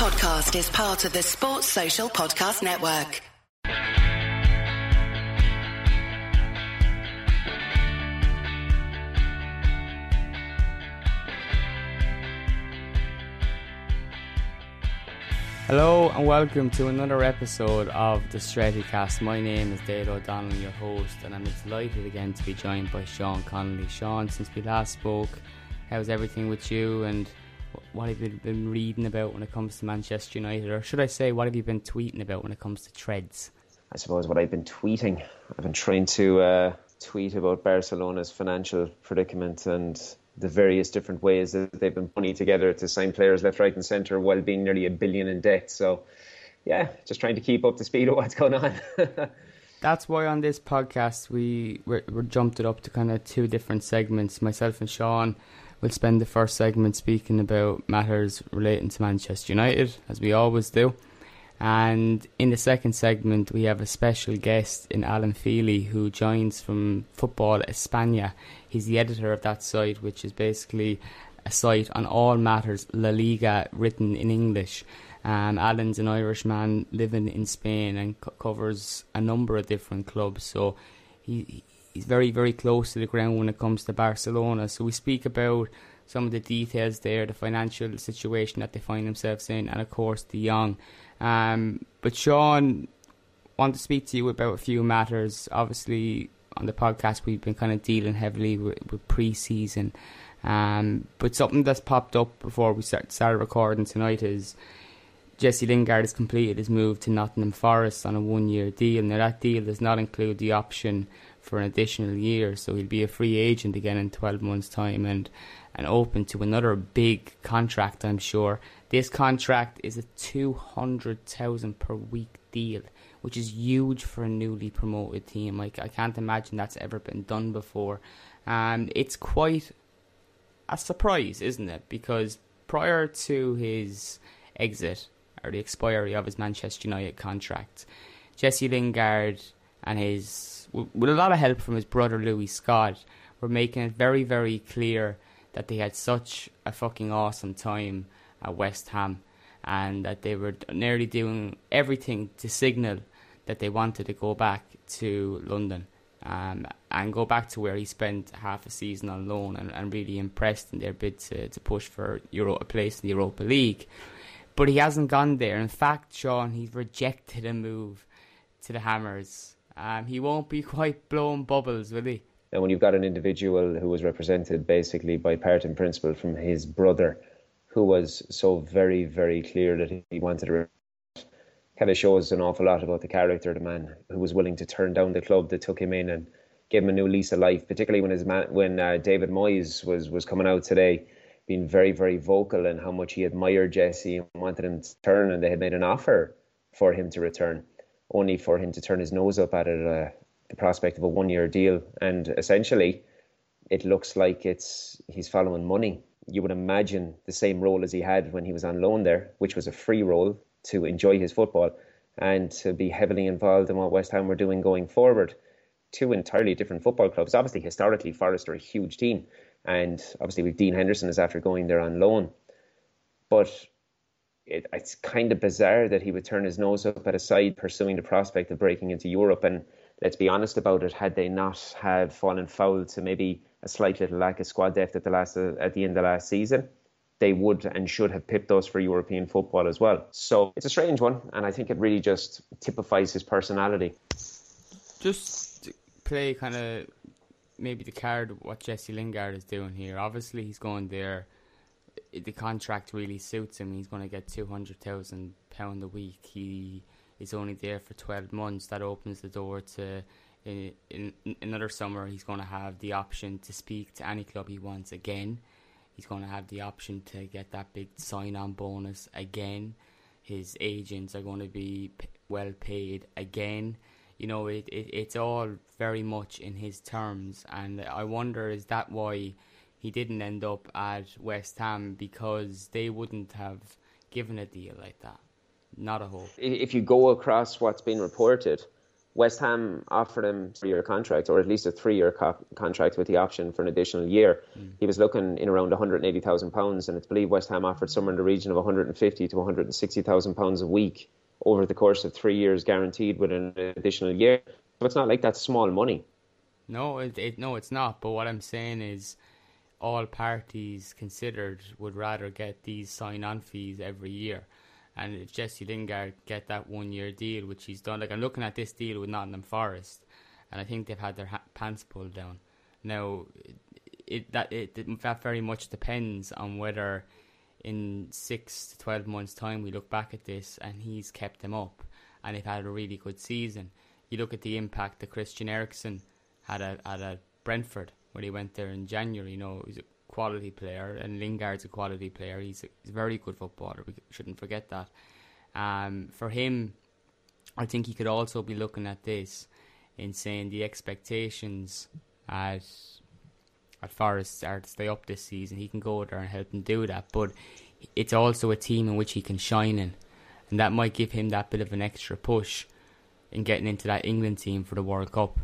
podcast is part of the Sports Social Podcast Network. Hello and welcome to another episode of the Strettycast. My name is Dale O'Donnell, your host, and I'm delighted again to be joined by Shaun Connolly. Shaun, since we last spoke, how's everything with you and what have you been reading about when it comes to Manchester United? Or should I say, what have you been tweeting about when it comes to treads? I suppose what I've been tweeting, I've been trying to uh, tweet about Barcelona's financial predicament and the various different ways that they've been putting together to sign players left, right, and centre while being nearly a billion in debt. So, yeah, just trying to keep up the speed of what's going on. That's why on this podcast we we jumped it up to kind of two different segments. Myself and Shaun will spend the first segment speaking about matters relating to Manchester United, as we always do. And in the second segment, we have a special guest in Alan Feehely who joins from Football España. He's the editor of that site, which is basically a site on all matters La Liga written in English. Um, Alan's an Irishman living in Spain and co- covers a number of different clubs. So he he's very very close to the ground when it comes to Barcelona. So we speak about some of the details there, the financial situation that they find themselves in, and of course De Jong. Um, but Shaun, want to speak to you about a few matters. Obviously, on the podcast, we've been kind of dealing heavily with, with pre-season. Um, but something that's popped up before we start, started recording tonight is Jesse Lingard has completed his move to Nottingham Forest on a one-year deal. Now that deal does not include the option for an additional year, so he'll be a free agent again in 12 months' time and and open to another big contract. I'm sure this contract is a 200,000 per week deal, which is huge for a newly promoted team. Like I can't imagine that's ever been done before. And it's quite a surprise, isn't it? Because prior to his exit or the expiry of his Manchester United contract, Jesse Lingard and his, with a lot of help from his brother Louis Scott, were making it very, very clear that they had such a fucking awesome time at West Ham and that they were nearly doing everything to signal that they wanted to go back to London um, and go back to where he spent half a season on loan and, and really impressed in their bid to, to push for Euro, a place in the Europa League. But he hasn't gone there. In fact, Shaun, he's rejected a move to the Hammers. Um, he won't be quite blowing bubbles, will he? And when you've got an individual who was represented basically by part and principle from his brother, who was so very, very clear that he wanted to kind of shows an awful lot about the character of the man who was willing to turn down the club that took him in and gave him a new lease of life. Particularly when his man, when uh, David Moyes was was coming out today, being very very vocal and how much he admired Jesse and wanted him to turn, and they had made an offer for him to return, only for him to turn his nose up at it. Uh, the prospect of a one year deal, and essentially, it looks like it's he's following money. You would imagine the same role as he had when he was on loan there, which was a free role to enjoy his football and to be heavily involved in what West Ham were doing going forward. Two entirely different football clubs. Obviously, historically, Forest are a huge team, and obviously, with Dean Henderson is after going there on loan. But it, it's kind of bizarre that he would turn his nose up at a side pursuing the prospect of breaking into Europe and let's be honest about it, had they not had fallen foul to maybe a slight little lack of squad depth at the last uh, at the end of last season, they would and should have pipped us for European football as well. So it's a strange one, and I think it really just typifies his personality. Just play kind of maybe the card what Jesse Lingard is doing here. Obviously, he's going there. The contract really suits him. He's going to get two hundred thousand pound a week. He is only there for 12 months, that opens the door to in, in, in another summer he's going to have the option to speak to any club he wants again. He's going to have the option to get that big sign-on bonus again. His agents are going to be p- well paid again. You know, it, it it's all very much in his terms, and I wonder is that why he didn't end up at West Ham because they wouldn't have given a deal like that not a hope. If you go across what's been reported, West Ham offered him a three-year contract, or at least a three-year co- contract with the option for an additional year. Mm. He was looking in around 180,000 pounds, and it's believed West Ham offered somewhere in the region of 150 to 160,000 pounds a week over the course of three years, guaranteed with an additional year. So it's not like that's small money. No, it, it no, it's not. But what I'm saying is, all parties considered would rather get these sign-on fees every year. And if Jesse Lingard get that one-year deal, which he's done, like I'm looking at this deal with Nottingham Forest, and I think they've had their ha- pants pulled down. Now, it, that it, that very much depends on whether in six to twelve months' time we look back at this and he's kept them up, and they've had a really good season. You look at the impact that Christian Eriksen had at, at Brentford when he went there in January. You know, he's a quality player, and Lingard's a quality player. He's a, he's a very good footballer. We shouldn't forget that. Um, for him, I think he could also be looking at this in saying the expectations at at Forest are to stay up this season. He can go there and help them do that, but it's also a team in which he can shine in, and that might give him that bit of an extra push in getting into that England team for the World Cup.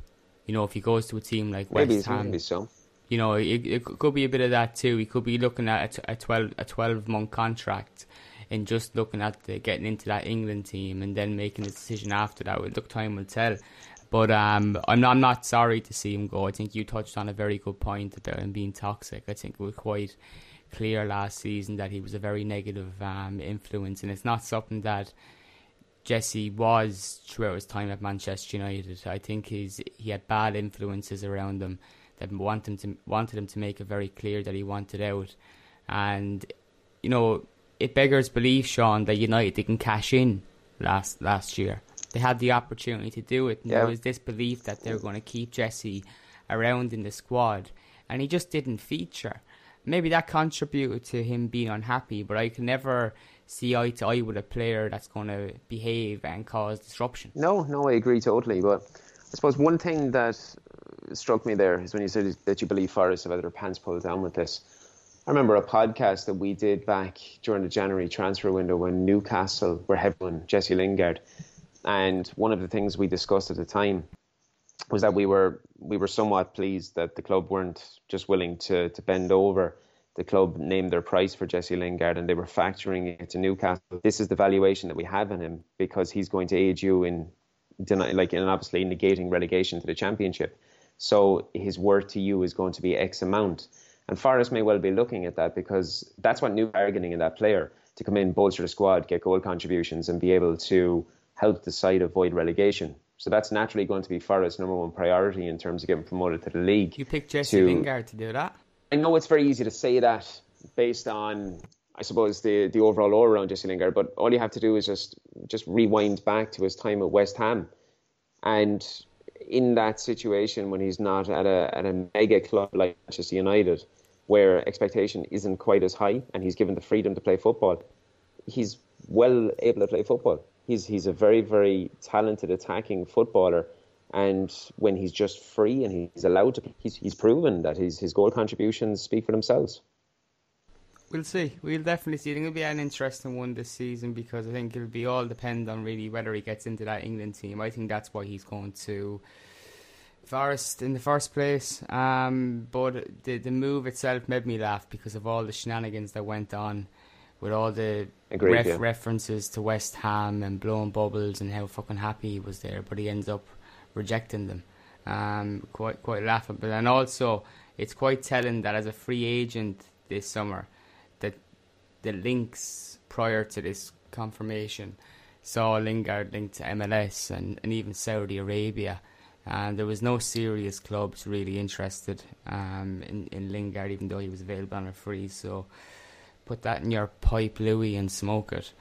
You know, if he goes to a team like maybe, West Ham, maybe so. You know, it, it could be a bit of that too. He could be looking at a, a twelve a twelve month contract and just looking at the, getting into that England team and then making a decision after that. Well, look, time will tell. But um, I'm not, I'm not sorry to see him go. I think you touched on a very good point about him being toxic. I think it was quite clear last season that he was a very negative um, influence, and it's not something that Jesse was throughout his time at Manchester United. I think he's he had bad influences around him that wanted him to wanted him to make it very clear that he wanted out, and you know it beggars belief, Shaun, that United didn't cash in last last year. They had the opportunity to do it. And yeah. There was this belief that they were going to keep Jesse around in the squad, and he just didn't feature. Maybe that contributed to him being unhappy, but I can never see eye to eye with a player that's going to behave and cause disruption. No, no, I agree totally. But I suppose one thing that uh, struck me there is when you said that you believe Forest have had their pants pulled down with this. I remember a podcast that we did back during the January transfer window when Newcastle were heavy Jesse Lingard, and one of the things we discussed at the time was that we were we were somewhat pleased that the club weren't just willing to to bend over the club named their price for Jesse Lingard and they were factoring it to Newcastle. This is the valuation that we have in him because he's going to aid you in like in obviously negating relegation to the championship. So his worth to you is going to be X amount. And Forest may well be looking at that because that's what new bargaining in that player to come in, bolster the squad, get goal contributions, and be able to help the side avoid relegation. So that's naturally going to be Forest's number one priority in terms of getting promoted to the league. You picked Jesse to, Lingard to do that. I know it's very easy to say that based on, I suppose, the, the overall all around Jesse Lingard, but all you have to do is just just rewind back to his time at West Ham. And in that situation, when he's not at a, at a mega club like Manchester United, where expectation isn't quite as high and he's given the freedom to play football, he's well able to play football. He's, he's a very, very talented attacking footballer and when he's just free and he's allowed to, he's, he's proven that his, his goal contributions speak for themselves. We'll see. We'll definitely see. I think it'll be an interesting one this season because I think it'll be all depend on really whether he gets into that England team. I think that's why he's going to Forest in the first place. Um, but the the move itself made me laugh because of all the shenanigans that went on with all the Agreed, ref- yeah. references to West Ham and blowing bubbles and how fucking happy he was there. But he ends up rejecting them. Um, quite quite laughable, and also it's quite telling that as a free agent this summer, that the links prior to this confirmation saw Lingard linked to MLS and, and even Saudi Arabia. And there was no serious clubs really interested um, in, in Lingard, even though he was available on a free. So put that in your pipe, Louis, and smoke it.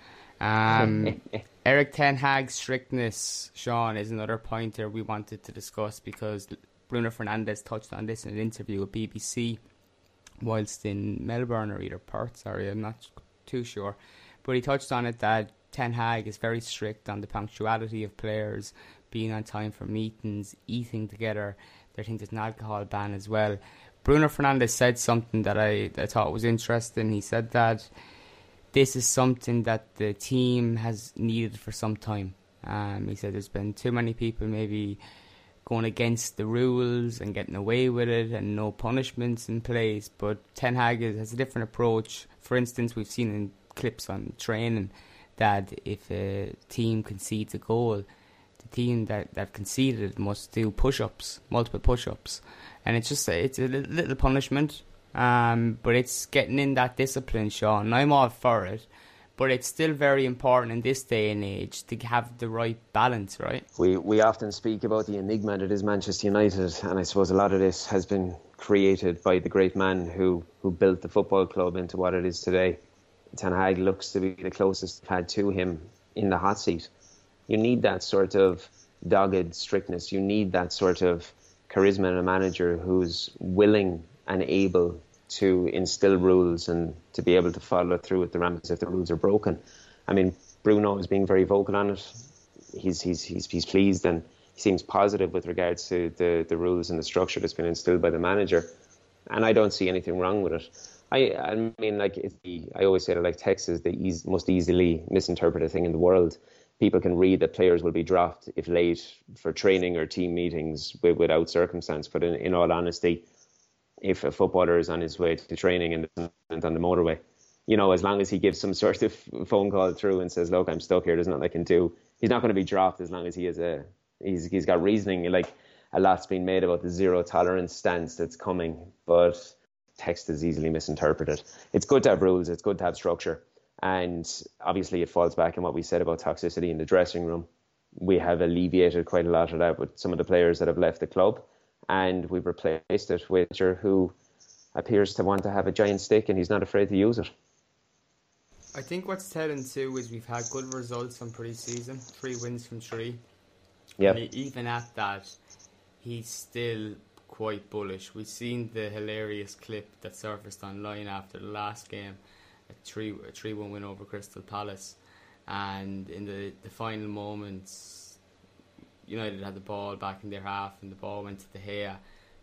Um, Erik Ten Hag's strictness, Shaun, is another pointer we wanted to discuss because Bruno Fernandes touched on this in an interview with BBC whilst in Melbourne or either Perth, sorry, I'm not too sure. But he touched on it that Ten Hag is very strict on the punctuality of players, being on time for meetings, eating together. They think there's an alcohol ban as well. Bruno Fernandes said something that I, I thought was interesting. He said that this is something that the team has needed for some time. Um, he said there's been too many people maybe going against the rules and getting away with it and no punishments in place. But Ten Hag has a different approach. For instance, we've seen in clips on training that if a team concedes a goal, the team that, that conceded must do push-ups, multiple push-ups, and it's just it's a little punishment. Um, but it's getting in that discipline, Shaun. I'm all for it but it's still very important in this day and age to have the right balance, right? We we often speak about the enigma that is Manchester United, and I suppose a lot of this has been created by the great man who, who built the football club into what it is today. Ten Hag looks to be the closest had to him in the hot seat. You need that sort of dogged strictness. You need that sort of charisma in a manager who's willing and able to instill rules and to be able to follow through with the Rams if the rules are broken. I mean, Bruno is being very vocal on it. He's he's he's he's pleased and he seems positive with regards to the the rules and the structure that's been instilled by the manager. And I don't see anything wrong with it. I I mean, like the, I always say that like text is the most easily misinterpreted thing in the world. People can read that players will be dropped if late for training or team meetings without circumstance. But in, in all honesty, if a footballer is on his way to training and on the motorway. You know, as long as he gives some sort of phone call through and says, "Look, I'm stuck here. There's nothing I can do." He's not going to be dropped as long as he has a he's he's got reasoning. Like a lot's been made about the zero tolerance stance that's coming, but text is easily misinterpreted. It's good to have rules. It's good to have structure, and obviously it falls back on what we said about toxicity in the dressing room. We have alleviated quite a lot of that with some of the players that have left the club and we've replaced it with Joe who appears to want to have a giant stick and he's not afraid to use it. I think what's telling too is we've had good results from pre-season, three wins from three. Yeah. Even at that, he's still quite bullish. We've seen the hilarious clip that surfaced online after the last game, a three a three one win over Crystal Palace, and in the the final moments United had the ball back in their half and the ball went to De Gea,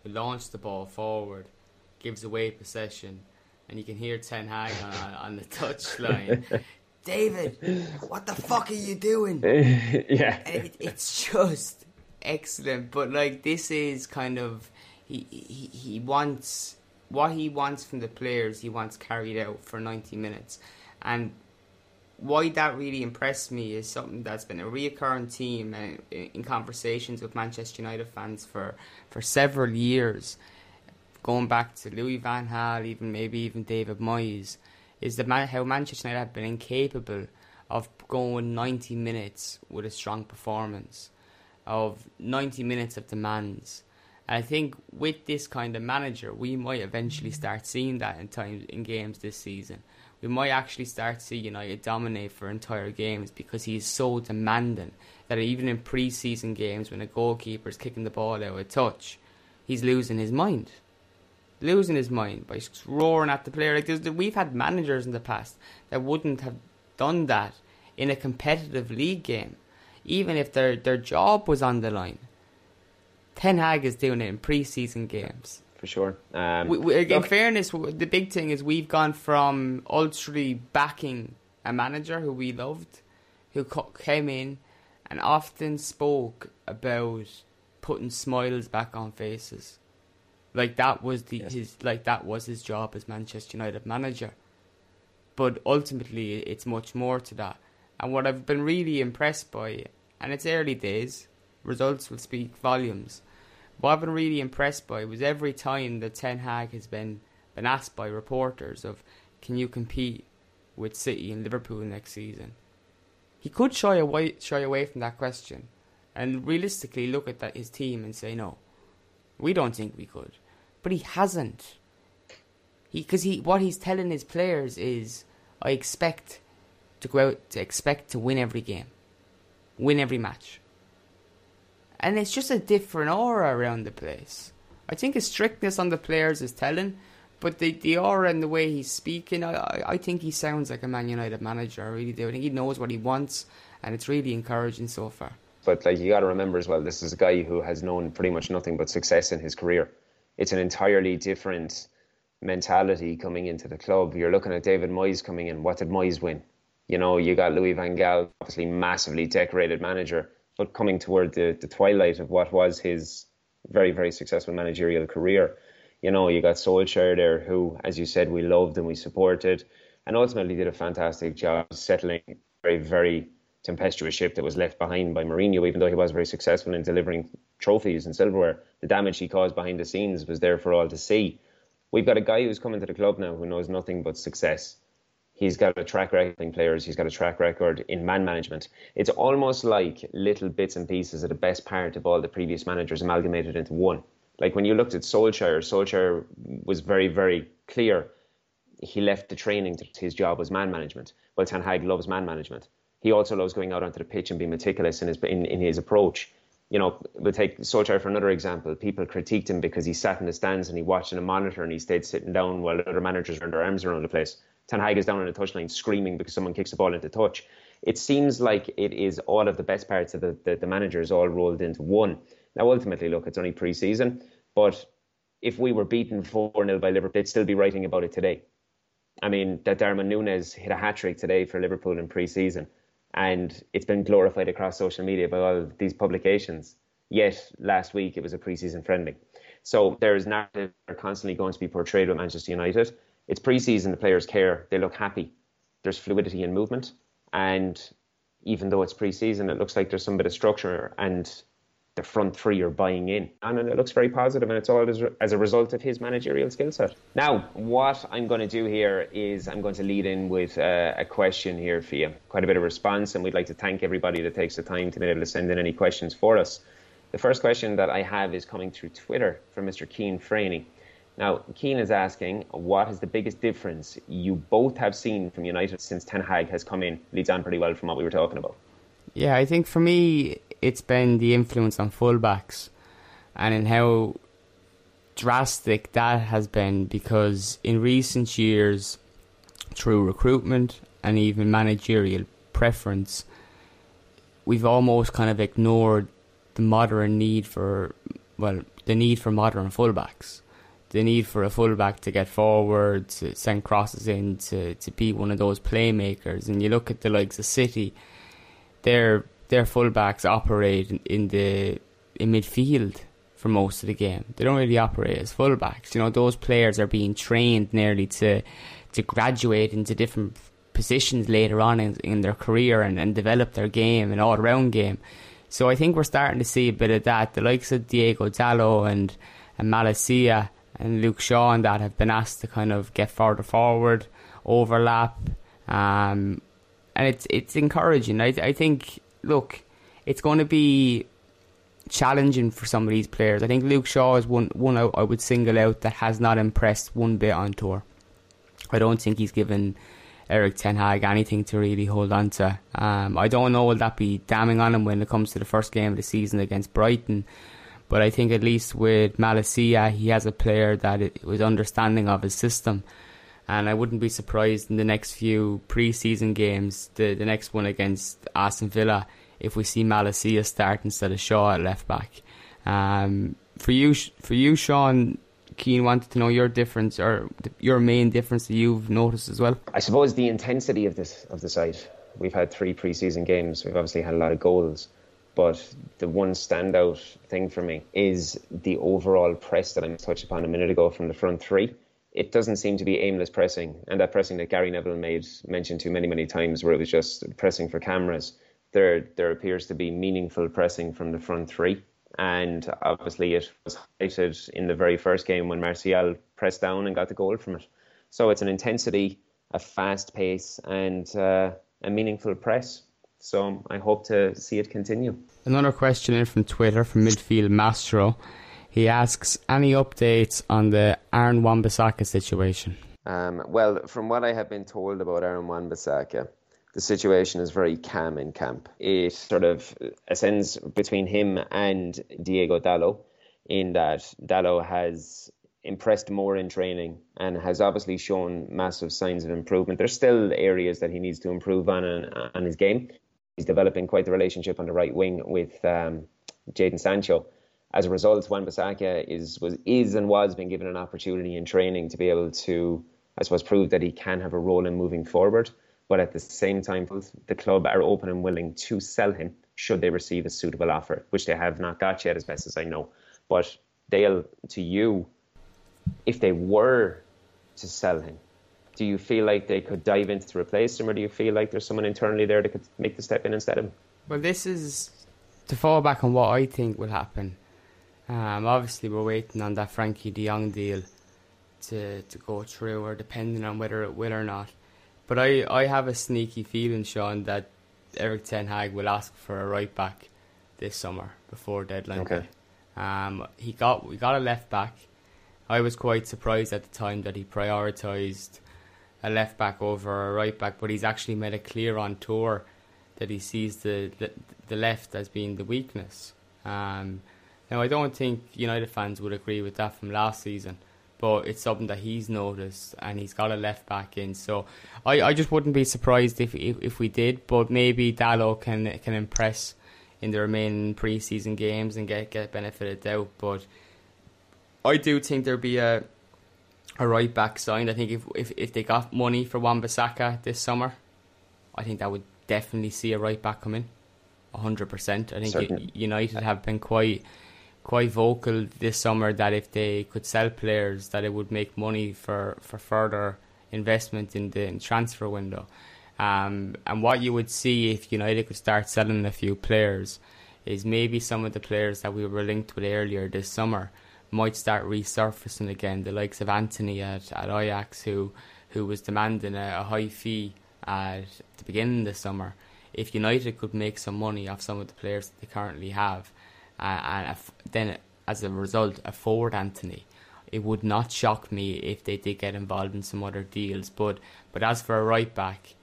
who launched the ball forward, gives away possession, and you can hear Ten Hag on, on the touchline. David, what the fuck are you doing? yeah, it, it's just excellent. But like this is kind of he, he he wants what he wants from the players. He wants carried out for ninety minutes, and why that really impressed me is something that's been a reoccurring theme in, uh, in conversations with Manchester United fans for, for several years, going back to Louis Van Gaal, even maybe even David Moyes, is the man, how Manchester United have been incapable of going 90 minutes with a strong performance, of 90 minutes of demands. And I think with this kind of manager, we might eventually start seeing that in times in games this season we might actually start to see United dominate for entire games because he's so demanding that even in pre-season games when a goalkeeper is kicking the ball out of touch, he's losing his mind. Losing his mind by roaring at the player. Like we've had managers in the past that wouldn't have done that in a competitive league game, even if their their job was on the line. Ten Hag is doing it in pre-season games for sure. Um, we, we, in fairness, the big thing is we've gone from ultra backing a manager who we loved, who came in and often spoke about putting smiles back on faces. Like that was the yes. his like that was his job as Manchester United manager. But ultimately, it's much more to that. And what I've been really impressed by, and it's early days, results will speak volumes what I've been really impressed by was every time that Ten Hag has been been asked by reporters of, can you compete with City and Liverpool next season? He could shy away shy away from that question, and realistically look at that his team and say no, we don't think we could, but he hasn't. He because he what he's telling his players is, I expect to go out to expect to win every game, win every match and it's just a different aura around the place. I think his strictness on the players is telling, but the the aura and the way he's speaking, I I think he sounds like a Man United manager. I really do. I think he knows what he wants, and it's really encouraging so far. But like you got to remember as well, this is a guy who has known pretty much nothing but success in his career. It's an entirely different mentality coming into the club. You're looking at David Moyes coming in. What did Moyes win? You know, you got Louis Van Gaal, obviously massively decorated manager, but coming toward the, the twilight of what was his very, very successful managerial career. You know, you got Solskjaer there, who, as you said, we loved and we supported, and ultimately did a fantastic job settling a very, very tempestuous ship that was left behind by Mourinho, even though he was very successful in delivering trophies and silverware. The damage he caused behind the scenes was there for all to see. We've got a guy who's coming to the club now who knows nothing but success. He's got a track record in players. He's got a track record in man management. It's almost like little bits and pieces of the best part of all the previous managers amalgamated into one. Like when you looked at Solskjaer, Solskjaer was very, very clear. He left the training to his job was man management. Well, Ten Hag loves man management. He also loves going out onto the pitch and being meticulous in his in, in his approach. You know, we'll take Solskjaer for another example. People critiqued him because he sat in the stands and he watched in a monitor and he stayed sitting down while other managers ran their arms around the place. Ten Hag is down on the touchline screaming because someone kicks the ball into touch. It seems like it is all of the best parts of the, the, the managers all rolled into one. Now, ultimately, look, it's only pre season, but if we were beaten 4 0 by Liverpool, they'd still be writing about it today. I mean, that Darwin Núñez hit a hat trick today for Liverpool in pre season and it's been glorified across social media by all these publications. Yet last week it was a pre season friendly. So there's narrative are constantly going to be portrayed with Manchester United. It's preseason, the players care, they look happy. There's fluidity in movement, and even though it's preseason, it looks like there's some bit of structure and the front three are buying in. And it looks very positive, and it's all as, as a result of his managerial skill set. Now, what I'm going to do here is I'm going to lead in with uh, a question here for you. Quite a bit of response, and we'd like to thank everybody that takes the time to be able to send in any questions for us. The first question that I have is coming through Twitter from Mr. Keen Franey. Now, Keen is asking, what is the biggest difference you both have seen from United since Ten Hag has come in? Leads on pretty well from what we were talking about. Yeah, I think for me, it's been the influence on fullbacks and in how drastic that has been because in recent years, through recruitment and even managerial preference, we've almost kind of ignored the modern need for, well, the need for modern fullbacks. The need for a fullback to get forward, to send crosses in, to, to be one of those playmakers. And you look at the likes of City, they're their fullbacks operate in, in the in midfield for most of the game. They don't really operate as fullbacks. You know, those players are being trained nearly to to graduate into different positions later on in, in their career and, and develop their game, an all round game. So I think we're starting to see a bit of that. The likes of Diego Dalot and, and Malacia and Luke Shaw and that have been asked to kind of get further forward, overlap, um, and it's it's encouraging. I I think look, it's going to be challenging for some of these players. I think Luke Shaw is one one I, I would single out that has not impressed one bit on tour. I don't think he's given Erik Ten Hag anything to really hold on to. Um, I don't know will that be damning on him when it comes to the first game of the season against Brighton. But I think at least with Malacia, he has a player that was understanding of his system. And I wouldn't be surprised in the next few pre-season games, the, the next one against Aston Villa, if we see Malacia start instead of Shaw at left back. Um, for you, for you, Shaun, Keane wanted to know your difference or your main difference that you've noticed as well. I suppose the intensity of this of the side. We've had three pre-season games. We've obviously had a lot of goals, but the one standout thing for me is the overall press that I touched upon a minute ago from the front three it doesn't seem to be aimless pressing, and that pressing that Gary Neville made mentioned to many many times, where it was just pressing for cameras. There there appears to be meaningful pressing from the front three, and obviously it was highlighted in the very first game when Martial pressed down and got the goal from it. So it's an intensity, a fast pace, and uh, a meaningful press. So I hope to see it continue. Another question in from Twitter from midfield Mastro. He asks any updates on the Aaron Wan-Bissaka situation. Um, well, from what I have been told about Aaron Wan-Bissaka, the situation is very calm in camp. It sort of ascends between him and Diego Dalot, in that Dalot has impressed more in training and has obviously shown massive signs of improvement. There's still areas that he needs to improve on on his game. He's developing quite the relationship on the right wing with um, Jadon Sancho as a result, Wan Bissaka is was is and was being given an opportunity in training to be able to, I suppose, prove that he can have a role in moving forward. But at the same time, both the club are open and willing to sell him should they receive a suitable offer, which they have not got yet, as best as I know. But Dale, to you, if they were to sell him, do you feel like they could dive in to replace him, or do you feel like there's someone internally there that could make the step in instead of him? Well, this is to fall back on what I think will happen. Um, obviously, we're waiting on that Frenkie De Jong deal to to go through, or depending on whether it will or not. But I, I have a sneaky feeling, Shaun, that Erik Ten Hag will ask for a right back this summer before deadline okay. Um, he got we got a left back. I was quite surprised at the time that he prioritised a left back over a right back, but he's actually made it clear on tour that he sees the the, the left as being the weakness. Um, now I don't think United fans would agree with that from last season, but it's something that he's noticed and he's got a left back in. So I, I just wouldn't be surprised if, if if we did, but maybe Dalot can can impress in the remaining preseason games and get get benefited out. But I do think there'll be a a right back signed. I think if if if they got money for Wan-Bissaka this summer, I think that would definitely see a right back come in. hundred percent. I think Certain. United have been quite quite vocal this summer that if they could sell players, that it would make money for, for further investment in the in transfer window. Um, and what you would see if United could start selling a few players is maybe some of the players that we were linked with earlier this summer might start resurfacing again. The likes of Antony at, at Ajax, who who was demanding a, a high fee at the beginning of the summer. If United could make some money off some of the players that they currently have, uh, and then as a result afford Antony, it would not shock me if they did get involved in some other deals. But but as for a right back,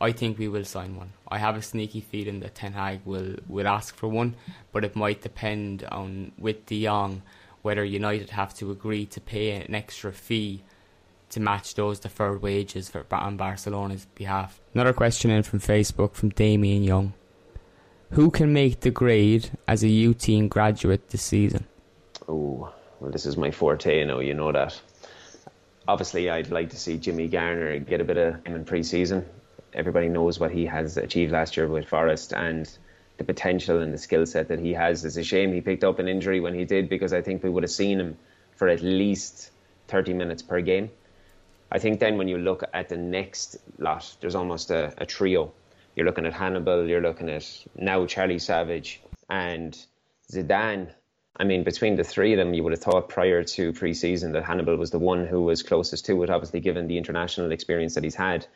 I think we will sign one. I have a sneaky feeling that Ten Hag will, will ask for one, but it might depend on with De Jong whether United have to agree to pay an extra fee to match those deferred wages for on Barcelona's behalf. Another question in from Facebook from Damien Young. Who can make the grade as a U team graduate this season? Oh, well, this is my forte, you know, you know that. Obviously, I'd like to see Jimmy Garner get a bit of him in pre-season. Everybody knows what he has achieved last year with Forest and the potential and the skill set that he has. It's a shame he picked up an injury when he did because I think we would have seen him for at least 30 minutes per game. I think then when you look at the next lot, there's almost a, a trio. You're looking at Hannibal, you're looking at now Charlie Savage and Zidane I mean, between the three of them, you would have thought prior to pre-season that Hannibal was the one who was closest to it, obviously given the international experience that he's had.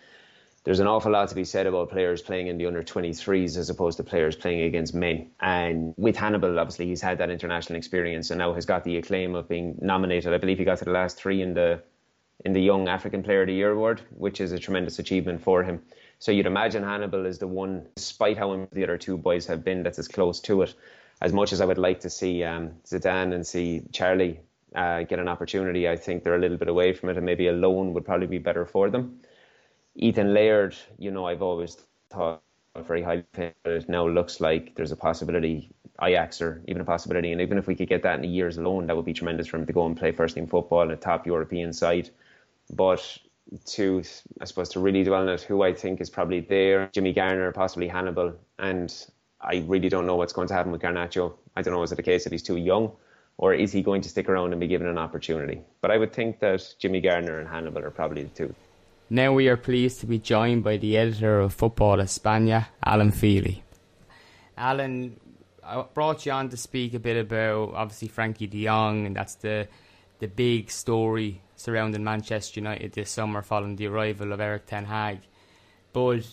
There's an awful lot to be said about players playing in the under 23s as opposed to players playing against men. And with Hannibal, obviously, he's had that international experience and now has got the acclaim of being nominated. I believe he got to the last three in the in the Young African Player of the Year award, which is a tremendous achievement for him. So you'd imagine Hannibal is the one, despite how the other two boys have been, that's as close to it as much as I would like to see um, Zidane and see Charlie uh, get an opportunity, I think they're a little bit away from it, and maybe a loan would probably be better for them. Ethan Laird, you know, I've always thought very highly but it now looks like there's a possibility Ajax or even a possibility, and even if we could get that in a year's loan, that would be tremendous for him to go and play first team football in a top European side. But to, I suppose, to really dwell on it, who I think is probably there, Jimmy Garner, possibly Hannibal, and I really don't know what's going to happen with Garnacho. I don't know, is it a case that he's too young or is he going to stick around and be given an opportunity? But I would think that Jimmy Garner and Hannibal are probably the two. Now we are pleased to be joined by the editor of Football España, Alan Feehely. Alan, I brought you on to speak a bit about obviously Frenkie de Jong, and that's the the big story surrounding Manchester United this summer following the arrival of Erik Ten Hag. But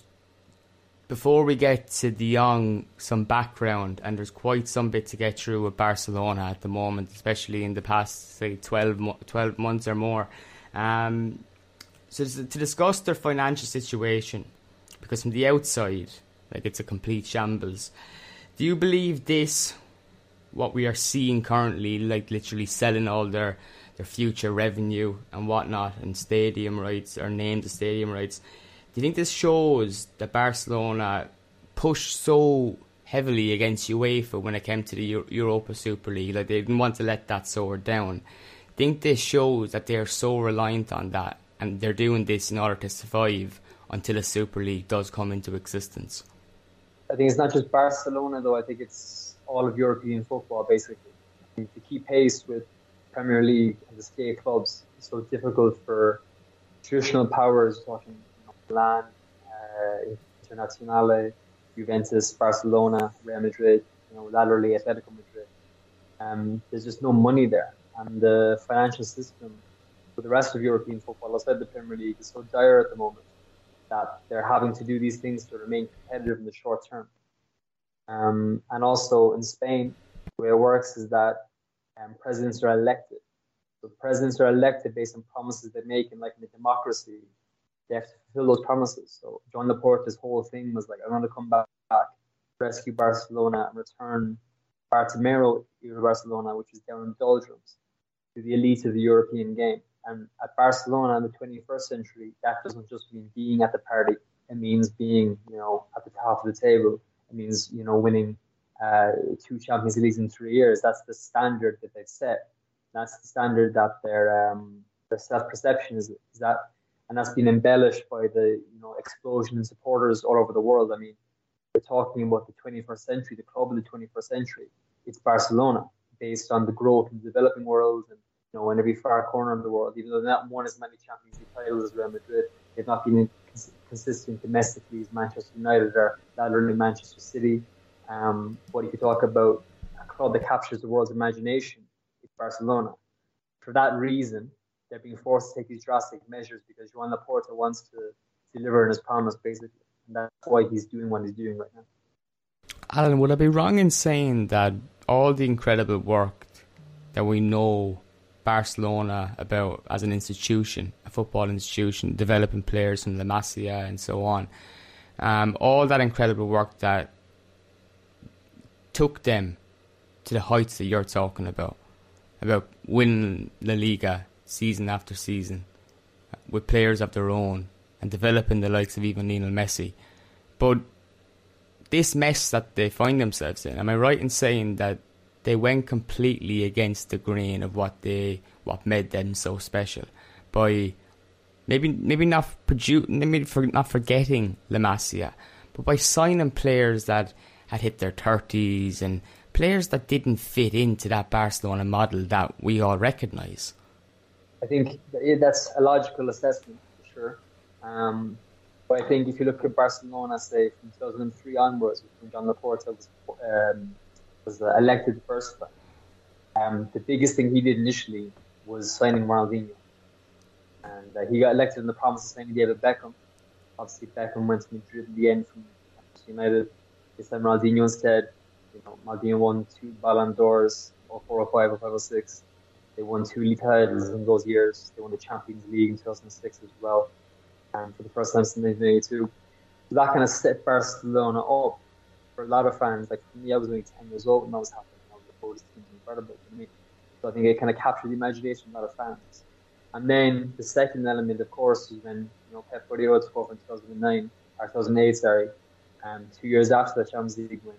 before we get to De Jong, some background, and there's quite some bit to get through with Barcelona at the moment, especially in the past, say, 12, 12 months or more. Um, so, to discuss their financial situation, because from the outside, like it's a complete shambles. Do you believe this, what we are seeing currently, like literally selling all their, their future revenue and whatnot, and stadium rights, or named the stadium rights? Do you think this shows that Barcelona pushed so heavily against UEFA when it came to the Europa Super League? Like they didn't want to let that soar down. I think this shows that they are so reliant on that and they're doing this in order to survive until a Super League does come into existence. I think it's not just Barcelona though. I think it's all of European football basically. To keep pace with Premier League and the state clubs, it's so difficult for traditional powers, talking Milan, uh, Internazionale, Juventus, Barcelona, Real Madrid, you know, laterally Atletico Madrid. Um, there's just no money there, and the financial system for the rest of European football outside the Premier League is so dire at the moment that they're having to do these things to remain competitive in the short term. Um, and also in Spain, the way it works is that um, presidents are elected. So presidents are elected based on promises they make, and like in a democracy, they have to fulfill those promises. So Joan Laporta's whole thing was like, I'm going to come back, rescue Barcelona, and return Bartomeu era Barcelona, which is down in doldrums, to the elite of the European game. And at Barcelona in the 21st century, that doesn't just mean being at the party. It means being, you know, at the top of the table. It means, you know, winning uh, two Champions Leagues in three years. That's the standard that they've set. That's the standard that their um, their self perception is, is that, and that's been embellished by the you know explosion in supporters all over the world. I mean, we're talking about the 21st century, the club of the 21st century. It's Barcelona, based on the growth in the developing world and you know in every far corner of the world. Even though they're not won as many Champions League titles as Real Madrid, they've not been consistent domestically as Manchester United or laterally Manchester City. Um, but if you talk about a club that captures the world's imagination, it's Barcelona. For that reason, they're being forced to take these drastic measures because Joan Laporta wants to deliver on his promise, basically. And that's why he's doing what he's doing right now. Alan, would I be wrong in saying that all the incredible work that we know Barcelona about as an institution, a football institution, developing players from La Masia and so on, um, all that incredible work that took them to the heights that you're talking about, about winning La Liga season after season with players of their own and developing the likes of even Lionel Messi. But this mess that they find themselves in, am I right in saying that they went completely against the grain of what they what made them so special by maybe maybe not produ- maybe for not forgetting La Masia, but by signing players that had hit their 30s and players that didn't fit into that Barcelona model that we all recognise. I think that's a logical assessment for sure. Um, but I think if you look at Barcelona, say from 2003 onwards, when Joan Laporta was, um, was uh, elected first um, the biggest thing he did initially was signing Ronaldinho. And uh, he got elected on the promise of signing David Beckham. Obviously, Beckham went to Madrid in the end from United they said Ronaldinho instead. You know, Ronaldinho won two Ballon d'Ors, or four or five or five or six. They won two league titles in those years. They won the Champions League in 2006 as well, and for the first time since 1982. So that kind of set Barcelona up for a lot of fans. Like me, I was only 10 years old when that was happening. I was oh, this team's incredible for me. So I think it kind of captured the imagination of a lot of fans. And then the second element, of course, was when you know Pep Guardiola took over in 2009 or 2008, sorry, um, two years after the Champions League win,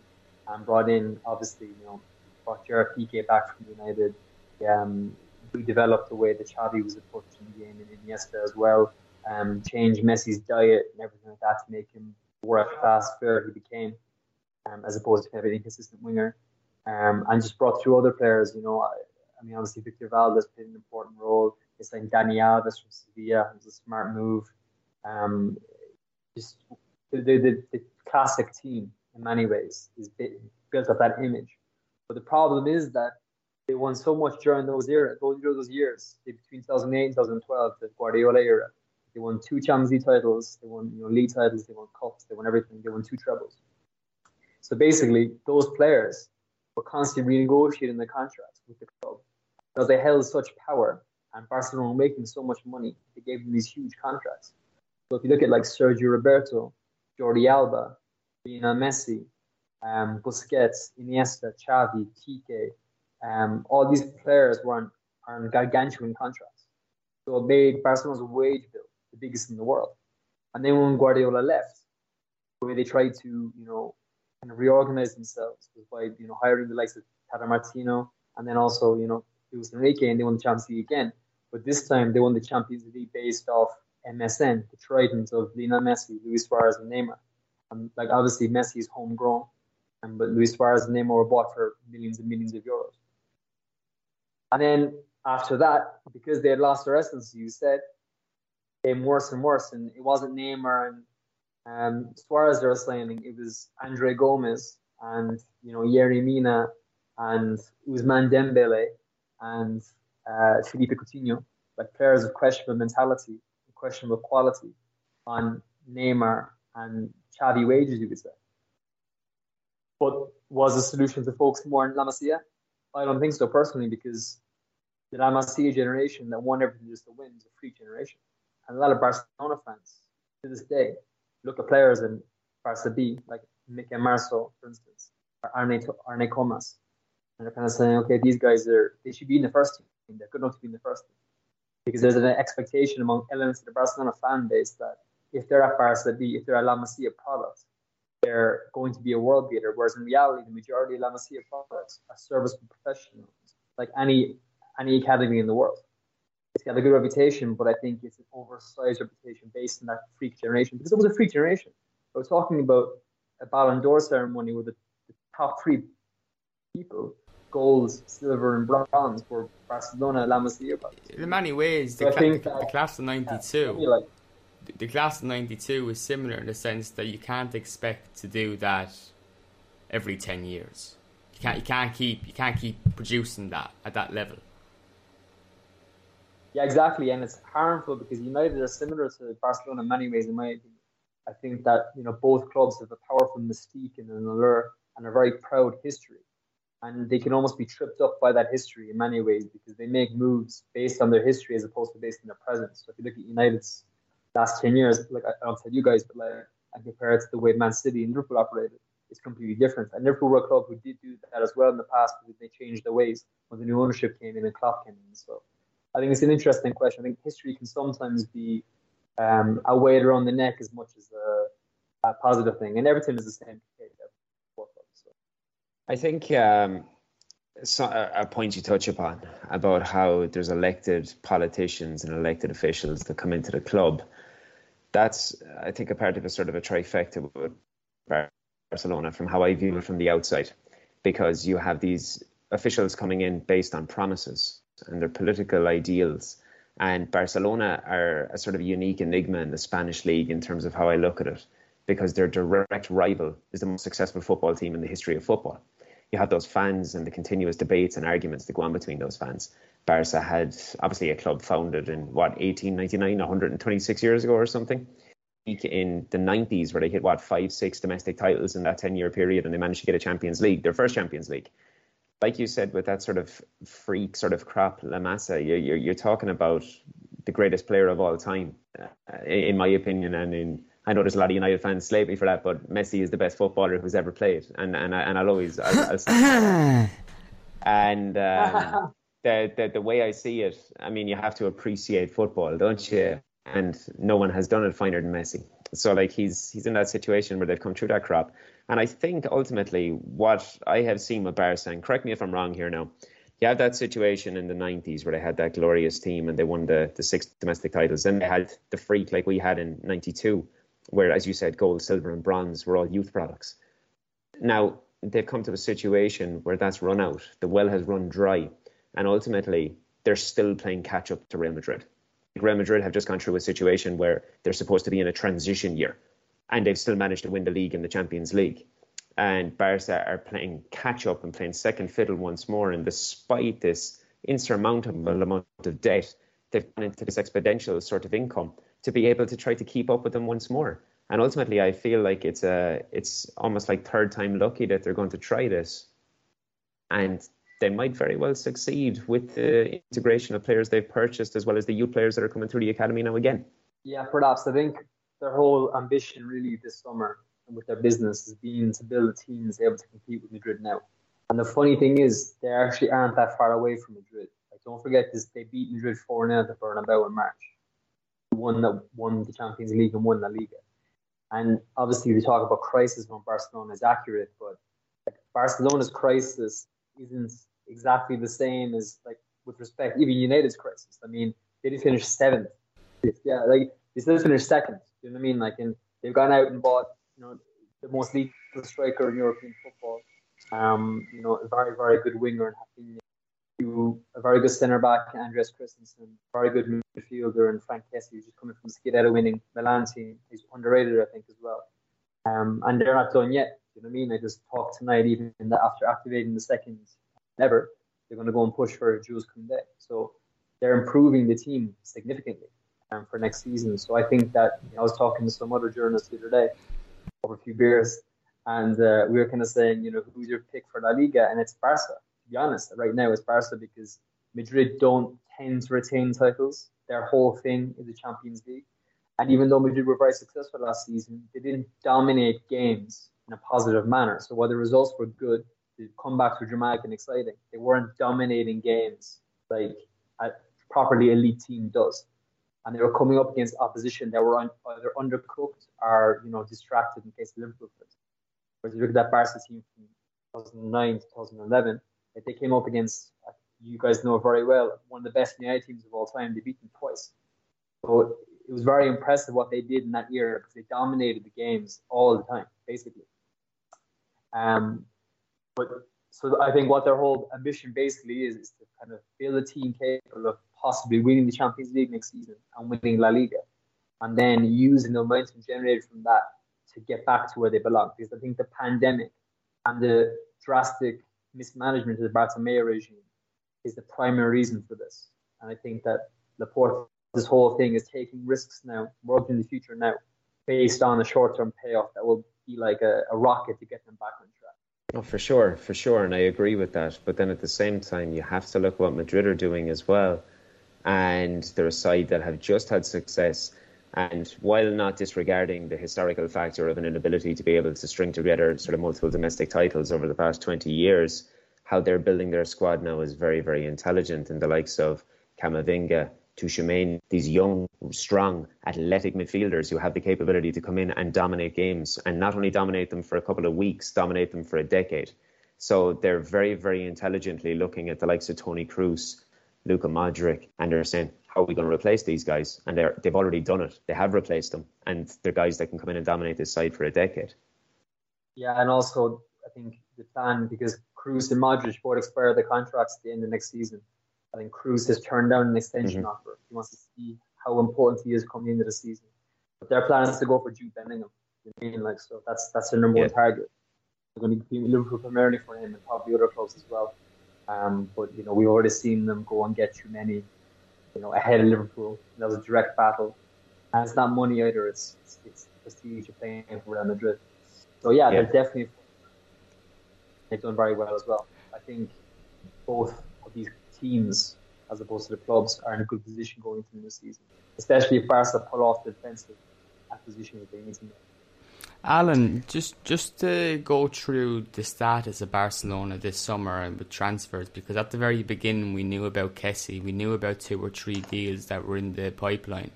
and brought in obviously you know brought Gerard Piqué back from United. Um, developed the way that Xavi was approaching the game in Iniesta as well. Um, changed Messi's diet and everything like that to make him world class player he became, um, as opposed to having an inconsistent winger. Um, and just brought through other players. You know, I, I mean, obviously Victor Valdes played an important role. It's like Dani Alves from Sevilla. It was a smart move. Um, just the, the, the, classic team in many ways is built up that image. But the problem is that they won so much during those era, those, those years between 2008 and 2012, the Guardiola era. They won two Champions League titles, they won you know league titles, they won cups, they won everything, they won two trebles. So basically, those players were constantly renegotiating their contracts with the club because they held such power and Barcelona were making so much money. They gave them these huge contracts. So if you look at like Sergio Roberto, Jordi Alba, Lionel Messi, um, Busquets, Iniesta, Xavi, Piqué, um, all these players were on, on gargantuan contracts. So made Barcelona's wage bill the biggest in the world. And then when Guardiola left, where they tried to, you know, kind of reorganize themselves was by, you know, hiring the likes of Tata Martino and then also, you know, Luis Enrique and they won the Champions League again. But this time they won the Champions League based off MSN, the trident of Lionel Messi, Luis Suarez, and Neymar. And like obviously Messi is homegrown, and but Luis Suarez and Neymar were bought for millions and millions of euros. And then after that, because they had lost their essence, you said, it came worse and worse, and it wasn't Neymar and um, Suarez were signing; it was Andre Gomes and you know Yerry Mina and Ousmane Dembele and uh, Philippe Coutinho, like players of questionable mentality, questionable quality, on Neymar and Xavi wages, you could say. But was the solution to focus more on La Masia? I don't think so personally, because the La Masia generation that won everything just to win is a freak generation. And a lot of Barcelona fans to this day look at players in Barca B, like Mika Mármol, for instance, or Arnau, Arnau Comas, and they're kind of saying, okay, these guys are they should be in the first team. They're good enough to be in the first team because there's an expectation among elements of the Barcelona fan base that if they're at Barca B, if they're a La Masia product, they're going to be a world beater. Whereas in reality, the majority of La Masia products are service professionals, like any any academy in the world. It's got a good reputation, but I think it's an oversized reputation based on that freak generation because it was a freak generation. I was talking about a Ballon d'Or ceremony with the, the top three people gold, silver, and bronze for Barcelona, La Masia. In many ways, the, cl- the, the class of '92, yeah, like, the, the class of '92 is similar in the sense that you can't expect to do that every ten years. You can't, you can't keep, you can't keep producing that at that level. Yeah, exactly, and it's harmful because United are similar to Barcelona in many ways. In my opinion, I think that you know both clubs have a powerful mystique and an allure and a very proud history and they can almost be tripped up by that history in many ways because they make moves based on their history as opposed to based on their present. So if you look at United's last ten years, like I don't tell you guys, but like and compare it to the way Man City and Liverpool operated, it's completely different. And Liverpool were a club who did do that as well in the past because they changed their ways when the new ownership came in and Klopp came in. So I think it's an interesting question. I think history can sometimes be um, a weight around the neck as much as a, a positive thing, and Everton is the same. I think um, so, a point you touch upon about how there's elected politicians and elected officials that come into the club. That's, I think, a part of a sort of a trifecta with Barcelona from how I view it from the outside, because you have these officials coming in based on promises and their political ideals. And Barcelona are a sort of unique enigma in the Spanish league in terms of how I look at it, because their direct rival is the most successful football team in the history of football you have those fans and the continuous debates and arguments that go on between those fans. Barca had obviously a club founded in what 1899, 126 years ago or something. In the 90s, where they hit what five, six domestic titles in that 10 year period, and they managed to get a Champions League, their first Champions League. Like you said, with that sort of freak sort of crap La Masia, you're, you're, you're talking about the greatest player of all time, uh, in my opinion, and in I know there's a lot of United fans slate me for that, but Messi is the best footballer who's ever played, and and and I'll always I'll, I'll and um, the, the the way I see it, I mean, you have to appreciate football, don't you? And no one has done it finer than Messi. So like he's he's in that situation where they've come through that crop, and I think ultimately what I have seen with Barca, and correct me if I'm wrong here now, you have that situation in the 90s where they had that glorious team and they won the, the six domestic titles. and they had the freak like we had in 92 where, as you said, gold, silver, and bronze were all youth products. Now, they've come to a situation where that's run out. The well has run dry. And ultimately, they're still playing catch up to Real Madrid. Real Madrid have just gone through a situation where they're supposed to be in a transition year, and they've still managed to win the league and the Champions League. And Barca are playing catch up and playing second fiddle once more. And despite this insurmountable amount of debt, they've gone into this exponential sort of income to be able to try to keep up with them once more. And ultimately, I feel like it's a it's almost like third time lucky that they're going to try this, and they might very well succeed with the integration of players they've purchased as well as the youth players that are coming through the academy now again. Yeah, perhaps I think their whole ambition really this summer and with their business has been to build a team that's able to compete with Madrid now. And the funny thing is, they actually aren't that far away from Madrid. Like, don't forget this: they beat Madrid four 0 at the Bernabeu in March one that won the Champions League and won La Liga. And obviously, we talk about crisis when Barcelona is accurate, but like Barcelona's crisis isn't exactly the same as like with respect even United's crisis. I mean, they did finish seventh. Yeah, like they still finished second. You know what I mean? Like, and they've gone out and bought, you know, the most lethal striker in European football. Um, you know, a very, very good winger in Raphinha. You, a very good centre back, Andreas Christensen, very good midfielder, and Franck Kessie, who's just coming from the Scudetto winning Milan team. He's underrated, I think, as well. Um, and they're not done yet. You know what I mean? I just talked tonight, even after activating the second lever, they're going to go and push for Jules Koundé. So they're improving the team significantly um, for next season. So I think that you know, I was talking to some other journalists the other day over a few beers, and uh, we were kind of saying, you know, who's your pick for La Liga? And it's Barca. To be honest, right now it's Barca because Madrid don't tend to retain titles. Their whole thing is the Champions League. And even though Madrid were very successful last season, they didn't dominate games in a positive manner. So while the results were good, the comebacks were dramatic and exciting. They weren't dominating games like a properly elite team does. And they were coming up against opposition that were un- either undercooked or you know distracted in case of Liverpool. Whereas you look at that Barca team from 2009 to 2011, like they came up against, you guys know very well, one of the best United teams of all time. They beat them twice. So it was very impressive what they did in that year because they dominated the games all the time, basically. Um, but so I think what their whole ambition basically is is to kind of build a team capable of possibly winning the Champions League next season and winning La Liga, and then using the momentum generated from that to get back to where they belong. Because I think the pandemic and the drastic mismanagement of the Bartomeu regime is the primary reason for this. And I think that Laporta this whole thing is taking risks now, working in the future now, based on a short term payoff that will be like a, a rocket to get them back on track. Oh, for sure, for sure, and I agree with that. But then at the same time, you have to look what Madrid are doing as well, and they're a side that have just had success. And while not disregarding the historical factor of an inability to be able to string together sort of multiple domestic titles over the past 20 years, how they're building their squad now is very, very intelligent. And the likes of Kamavinga, Tchouameni, these young, strong, athletic midfielders who have the capability to come in and dominate games and not only dominate them for a couple of weeks, dominate them for a decade. So they're very, very intelligently looking at the likes of Tony Kroos, Luka Modric, and they're saying, how are we going to replace these guys? And they're, they've already done it. They have replaced them, and they're guys that can come in and dominate this side for a decade. Yeah, and also I think the plan because Kroos and Modric both expire their contracts at the end of next season. I think Kroos has turned down an extension mm-hmm. offer. He wants to see how important he is coming into the season. But their plan is to go for Jude Bellingham. You know I mean? Like so that's that's their number yeah. one target. They're going to be Liverpool primarily for him and probably other clubs as well. Um, but you know we've already seen them go and get Tchouameni, you know, ahead of Liverpool. That was a direct battle, and it's not money either. It's it's, it's prestige of playing for Real Madrid. So yeah, yeah, they're definitely they've done very well as well. I think both of these teams as opposed to the clubs are in a good position going into the season, especially if Barca pull off the defensive acquisition that they need to make. Alan, just just to go through the status of Barcelona this summer and with transfers, because at the very beginning we knew about Kessie, we knew about two or three deals that were in the pipeline.